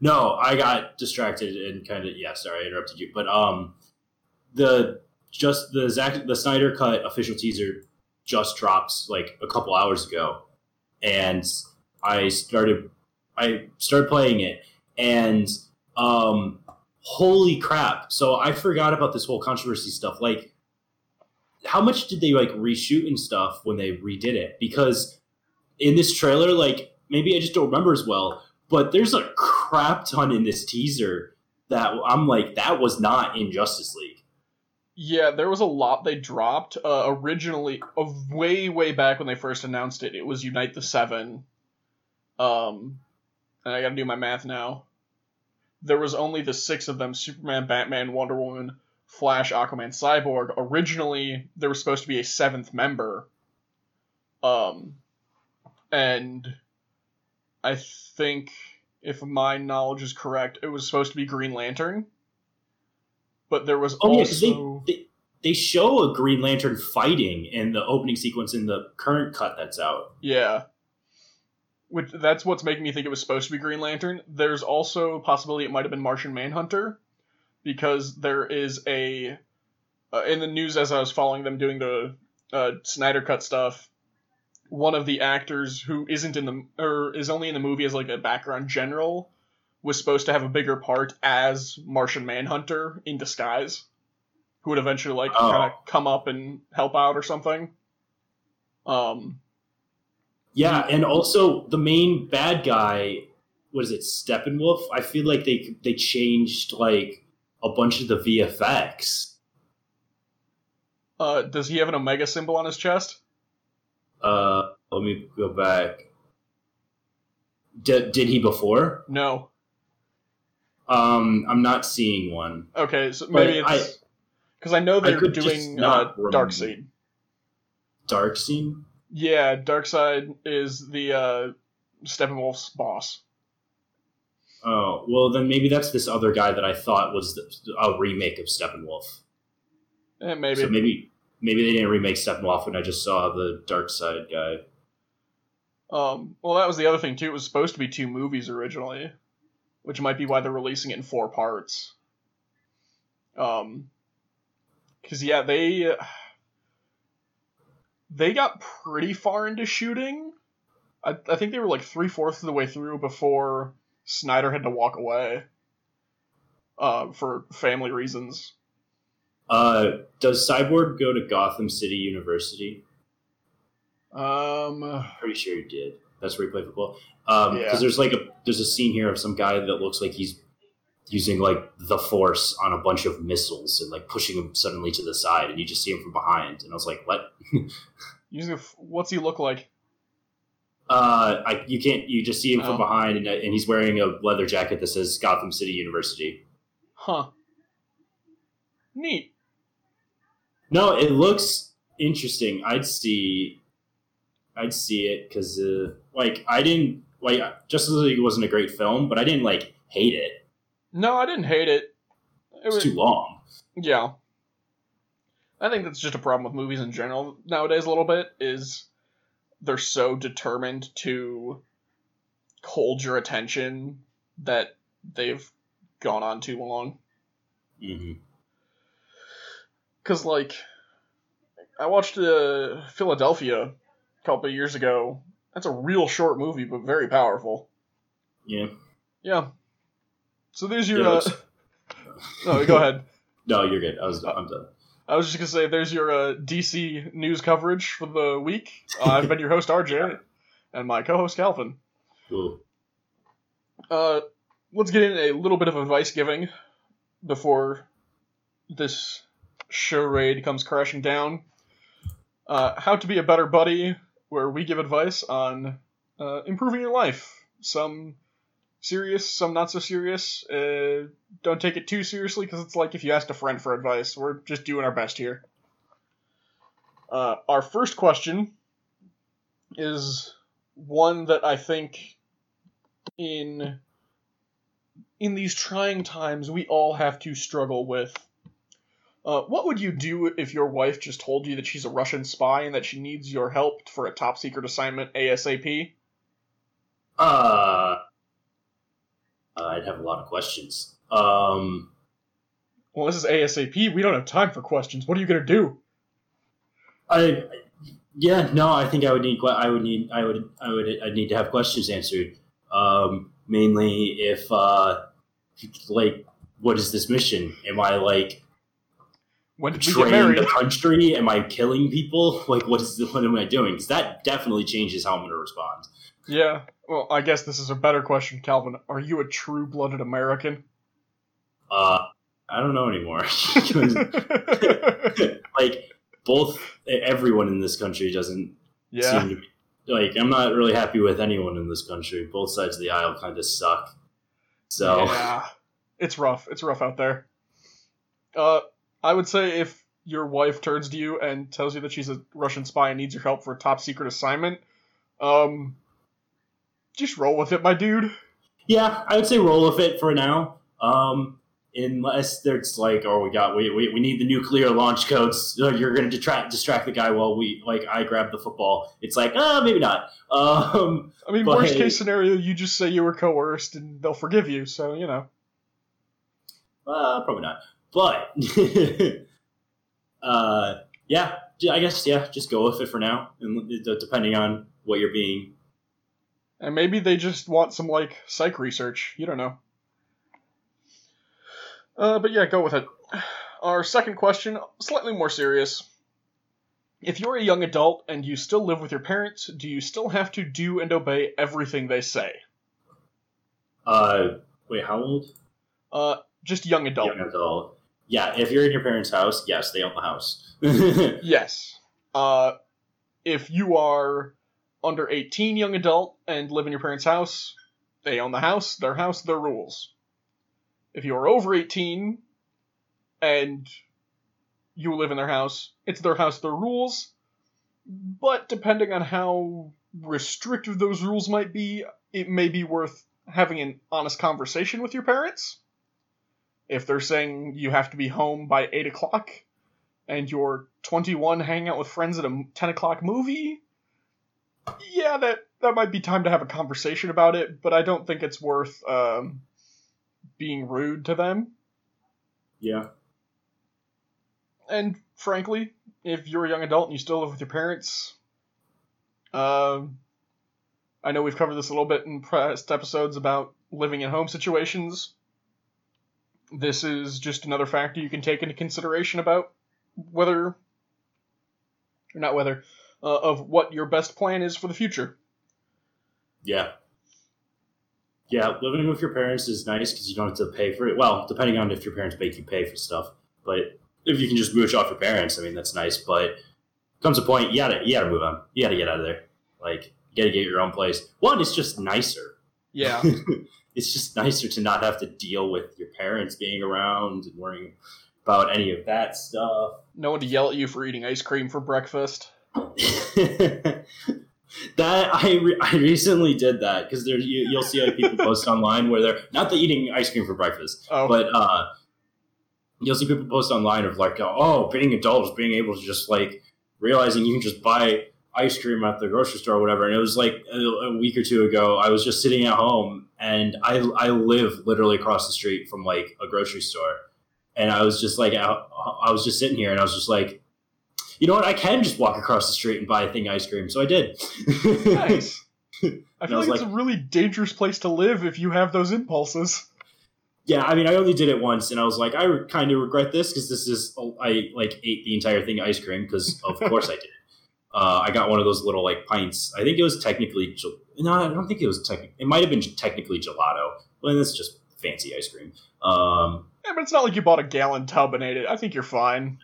S3: No, I got distracted and kind of yeah. Sorry, I interrupted you. But um, the just the Zack the Snyder cut official teaser just drops like a couple hours ago, and I started I started playing it, and um, holy crap! So I forgot about this whole controversy stuff. Like, how much did they like reshoot and stuff when they redid it? Because in this trailer, like maybe I just don't remember as well, but there's a crap ton in this teaser that I'm like, that was not in Justice League.
S1: Yeah, there was a lot they dropped. Uh, originally, uh, way way back when they first announced it, it was Unite the Seven. Um, and I got to do my math now. There was only the six of them: Superman, Batman, Wonder Woman, Flash, Aquaman, Cyborg. Originally, there was supposed to be a seventh member. Um, and I think, if my knowledge is correct, it was supposed to be Green Lantern. But there was
S3: Oh yeah,
S1: also
S3: they, they they show a Green Lantern fighting in the opening sequence in the current cut that's out.
S1: Yeah. Which that's what's making me think it was supposed to be Green Lantern. There's also a possibility it might have been Martian Manhunter, because there is a uh, in the news as I was following them doing the uh, Snyder Cut stuff. One of the actors who isn't in the or is only in the movie as like a background general was supposed to have a bigger part as Martian Manhunter in disguise, who would eventually like
S3: Oh.
S1: kind of come up and help out or something. Um,
S3: Yeah, and also the main bad guy what is it, Steppenwolf? I feel like they they changed like a bunch of the VFX.
S1: Uh, does he have an Omega symbol on his chest?
S3: Uh, let me go back. Did, did he before?
S1: No.
S3: Um, I'm not seeing one.
S1: Okay, so maybe
S3: I-
S1: it's because I, know
S3: I
S1: they're
S3: could
S1: doing uh. Dark Seed.
S3: Dark scene.
S1: Yeah, Darkseid is the uh, Steppenwolf's boss.
S3: Oh well, then maybe that's this other guy that I thought was the, a remake of Steppenwolf.
S1: Eh, maybe.
S3: So maybe maybe they didn't remake Steppenwolf when I just saw the Darkseid guy.
S1: Um, well, that was the other thing too. It was supposed to be two movies originally, which might be why they're releasing it in four parts. Um, because yeah, they uh, they got pretty far into shooting. I, I think they were like three fourths of the way through before Snyder had to walk away. Uh, for family reasons.
S3: Uh, does Cyborg go to Gotham City University?
S1: Um,
S3: Pretty sure he did. That's where he played football. Um, because
S1: Yeah.
S3: there's like a there's a scene here of some guy that looks like he's using like the force on a bunch of missiles and like pushing him suddenly to the side, and you just see him from behind, and I was like, what?
S1: using a f- what's he look like?
S3: Uh, I, you can't. You just see him
S1: Oh.
S3: from behind, and, and he's wearing a leather jacket that says Gotham City University.
S1: Huh. Neat.
S3: No, it looks interesting. I'd see, I'd see it because, uh, like, I didn't like Justice League wasn't a great film, but I didn't like hate it.
S1: No, I didn't hate it. It
S3: It's
S1: was
S3: too long.
S1: yeah. I think that's just a problem with movies in general nowadays. A little bit is they're so determined to hold your attention that they've gone on too long.
S3: hmm
S1: Because like, I watched uh, Philadelphia a couple of years ago. That's a real short movie, but very powerful.
S3: Yeah.
S1: Yeah. So there's your. Uh, no, go ahead.
S3: No, you're good. I was. I'm done.
S1: I was just gonna say, there's your uh, DC news coverage for the week. Uh, I've been your host RJ, and my co-host Calvin.
S3: Cool.
S1: Uh, let's get in a little bit of advice giving before this charade comes crashing down. Uh, how to be a better buddy, where we give advice on uh, improving your life. Some serious, some not so serious. Uh, don't take it too seriously because it's like if you asked a friend for advice. We're just doing our best here. Uh, our first question is one that I think in in these trying times we all have to struggle with. Uh, what would you do if your wife just told you that she's a Russian spy and that she needs your help for a top secret assignment ASAP?
S3: Uh, I'd have a lot of questions. Um,
S1: Well, this is ASAP. We don't have time for questions. What are you gonna do?
S3: I, yeah, no, I think I would need. I would need. I would. I would. I need to have questions answered. Um, mainly if, uh, like, what is this mission? Am I like
S1: When did we get
S3: betraying the country? Am I killing people? Like, what is? the, What am I doing? Because that definitely changes how I'm going to respond.
S1: Yeah. Well, I guess this is a better question, Calvin. Are you a true-blooded American?
S3: Uh, I don't know anymore. like both everyone in this country doesn't
S1: yeah.
S3: seem to be like I'm not really happy with anyone in this country. Both sides of the aisle kind of suck. So
S1: Yeah, it's rough. It's rough out there. Uh, I would say if your wife turns to you and tells you that she's a Russian spy and needs your help for a top secret assignment, um, just roll with it, my dude.
S3: yeah, I would say roll with it for now. Um, unless there's like, oh, we got we, we, we need the nuclear launch codes. Uh, You're going to distract distract the guy while we like I grab the football. It's like, ah, maybe not. Um,
S1: I mean, worst
S3: hey-
S1: case scenario, you just say you were coerced and they'll forgive you. So you know.
S3: Uh, probably not. But uh, yeah, I guess yeah, just go with it for now, and depending on what you're being.
S1: And maybe they just want some like psych research. You don't know. Uh, but yeah, go with it. Our second question, slightly more serious. If you're a young adult and you still live with your parents, do you still have to do and obey everything they say?
S3: Uh, wait, how old?
S1: Uh, just young adult.
S3: Young adult. Yeah, if you're in your parents' house, yes, they own the house.
S1: Yes. Uh, if you are under 18 young adult and live in your parents' house, they own the house, their house, their rules. If you are over 18 and you live in their house, it's their house, their rules. But depending on how restrictive those rules might be, it may be worth having an honest conversation with your parents. If they're saying you have to be home by 8 o'clock, and you're 21 hanging out with friends at a 10 o'clock movie, yeah, that, that might be time to have a conversation about it, but I don't think it's worth um, being rude to them.
S3: yeah.
S1: And frankly, if you're a young adult and you still live with your parents, um, I know we've covered this a little bit in past episodes about living at home situations. This is just another factor you can take into consideration about whether, or not whether, uh, of what your best plan is for the future.
S3: Yeah. Yeah, living with your parents is nice because you don't have to pay for it. Well, depending on if your parents make you pay for stuff. But if you can just mooch off your parents, I mean, that's nice. But comes a point, you gotta, you gotta move on. You gotta get out of there. Like, you gotta get your own place. One, it's just nicer.
S1: Yeah,
S3: it's just nicer to not have to deal with your parents being around and worrying about any of that stuff.
S1: no one to yell at you for eating ice cream for breakfast.
S3: that I re- I recently did that because there you, you'll see like people post online where they're not the eating ice cream for breakfast,
S1: Oh,
S3: but uh, you'll see people post online of like oh being adults being able to just like realizing you can just buy ice cream at the grocery store or whatever. And it was like a, a week or two ago. I was just sitting at home and I I live literally across the street from like a grocery store, and I was just like out, I was just sitting here and I was just like. You know what? I can just walk across the street and buy a thing ice cream, so I did.
S1: nice. I
S3: And I
S1: feel like it's a really dangerous place to live if you have those impulses.
S3: Yeah, I mean, I only did it once, and I was like, I re- kind of regret this because this is I like ate the entire thing ice cream because of course I did. Uh, I got one of those little like pints. I think it was technically gel- no, I don't think it was technically. It might have been technically gelato. Well, that's just fancy ice cream. Um,
S1: Yeah, but it's not like you bought a gallon tub and ate it. I think you're fine.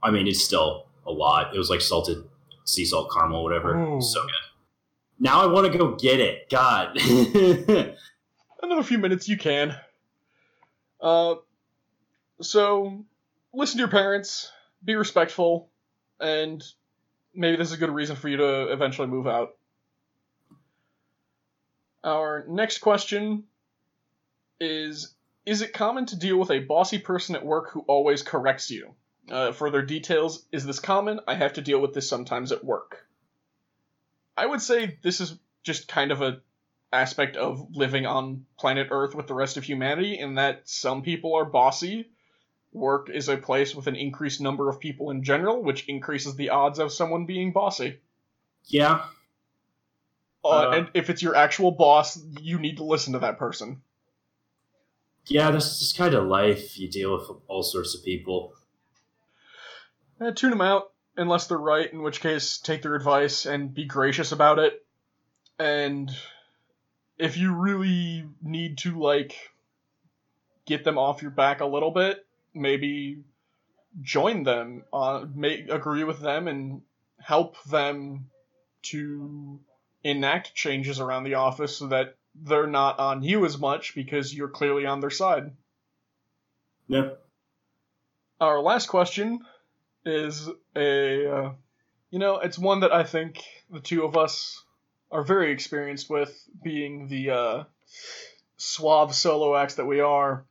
S3: I mean, it's still a lot. It was like salted sea salt caramel, whatever.
S1: Ooh.
S3: So good. Now I want to go get it. God.
S1: Another few minutes, you can. Uh, so listen to your parents, be respectful, and maybe this is a good reason for you to eventually move out. Our next question is Is it common to deal with a bossy person at work who always corrects you? Uh, further details Is this common? I have to deal with this sometimes at work. I would say this is just kind of a aspect of living on planet Earth with the rest of humanity, in that some people are bossy. Work is a place with an increased number of people in general, which increases the odds of someone being bossy.
S3: yeah.
S1: Uh,
S3: Uh,
S1: and if it's your actual boss, you need to listen to that person.
S3: Yeah, this just kind of life. You deal with all sorts of people.
S1: Eh, tune them out, unless they're right, in which case, take their advice and be gracious about it. And if you really need to, like, get them off your back a little bit, maybe join them, uh, make, agree with them, and help them to enact changes around the office so that they're not on you as much because you're clearly on their side.
S3: Yeah.
S1: Our last question is a, uh, you know, it's one that I think the two of us are very experienced with, being the uh, suave solo acts that we are.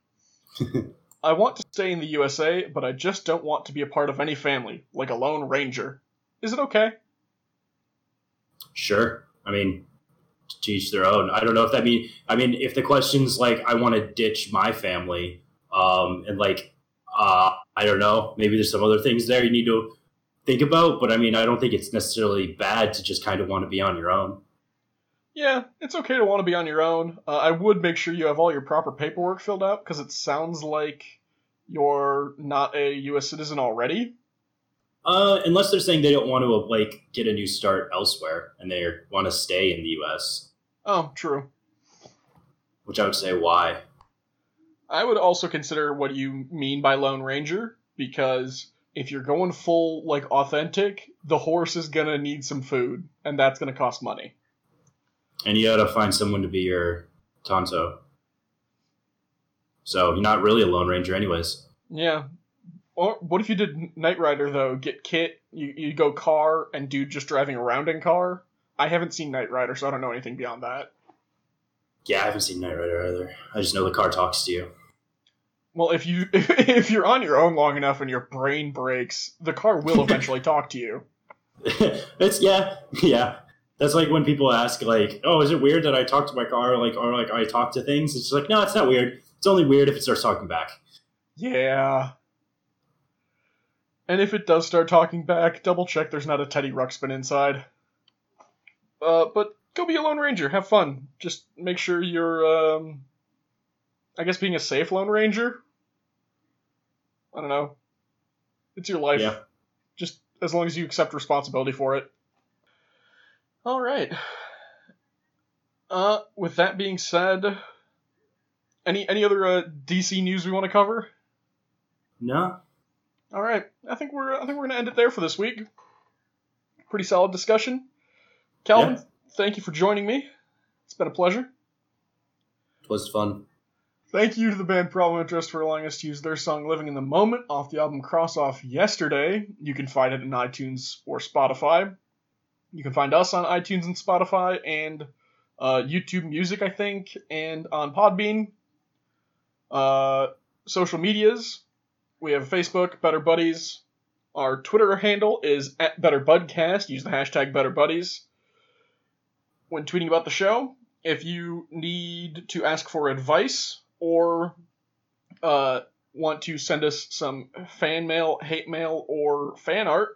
S1: I want to stay in the USA, but I just don't want to be a part of any family, like a lone ranger. Is it okay?
S3: Sure. I mean, to each their own. I don't know if that mean. I mean, if the question's like, I want to ditch my family, um, and like, uh, I don't know, maybe there's some other things there you need to think about. But I mean, I don't think it's necessarily bad to just kind of want to be on your own.
S1: Yeah, it's okay to want to be on your own. Uh, I would make sure you have all your proper paperwork filled out because it sounds like you're not a U.S. citizen already.
S3: Uh, unless they're saying they don't want to like get a new start elsewhere and they want to stay in the U.S.
S1: Oh, true.
S3: which I would say why.
S1: I would also consider what you mean by Lone Ranger because if you're going full like authentic, the horse is gonna need some food, and that's gonna cost money.
S3: And you gotta find someone to be your Tonto. So you're not really a Lone Ranger, anyways.
S1: Yeah. Or what if you did Knight Rider though? Get KITT, you you go car, and dude just driving around in car. I haven't seen Knight Rider, so I don't know anything beyond that.
S3: Yeah, I haven't seen Knight Rider either. I just know the car talks to you.
S1: Well, if you if you're on your own long enough and your brain breaks, the car will eventually talk to you.
S3: it's yeah, yeah. That's like when people ask, like, "Oh, is it weird that I talk to my car, like, or like I talk to things?" It's like, no, it's not weird. It's only weird if it starts talking back.
S1: Yeah. And if it does start talking back, double check there's not a Teddy Ruxpin inside. Uh, but go be a Lone Ranger, have fun. Just make sure you're, um, I guess being a safe Lone Ranger. I don't know. It's your life.
S3: Yeah.
S1: Just as long as you accept responsibility for it. All right. Uh, with that being said, any any other uh, DC news we want to cover?
S3: No,
S1: All right, I think we're I think we're gonna end it there for this week. Pretty solid discussion. Calvin,
S3: Yeah.
S1: thank you for joining me. It's been a pleasure.
S3: it was fun.
S1: Thank you to the band Problem Interest for allowing us to use their song "Living in the Moment" off the album Cross Off Yesterday. You can find it in iTunes or Spotify. You can find us on iTunes and Spotify and uh, YouTube Music, I think, and on Podbean. Uh, social medias. We have Facebook, Better Buddies. Our Twitter handle is at Better Budcast. Use the hashtag Better Buddies when tweeting about the show. If you need to ask for advice or uh, want to send us some fan mail, hate mail, or fan art,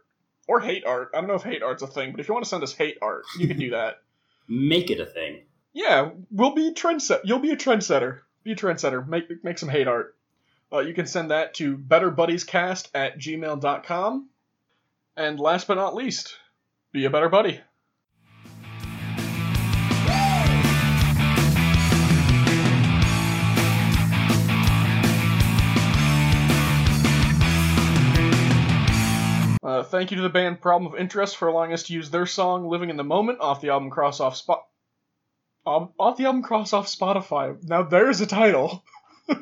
S1: or hate art. I don't know if hate art's a thing, but if you want to send us hate art, you can do that.
S3: Make it a thing.
S1: Yeah, we'll be trendset. You'll be a trendsetter. Be a trendsetter. Make make some hate art. Uh, you can send that to betterbuddiescast at gmail.com. And last but not least, be a better buddy. Uh, thank you to the band Problem of Interest for allowing us to use their song "Living in the Moment" off the album Cross Off Spot. Um, off the album Cross Off Spotify. Now there's a title.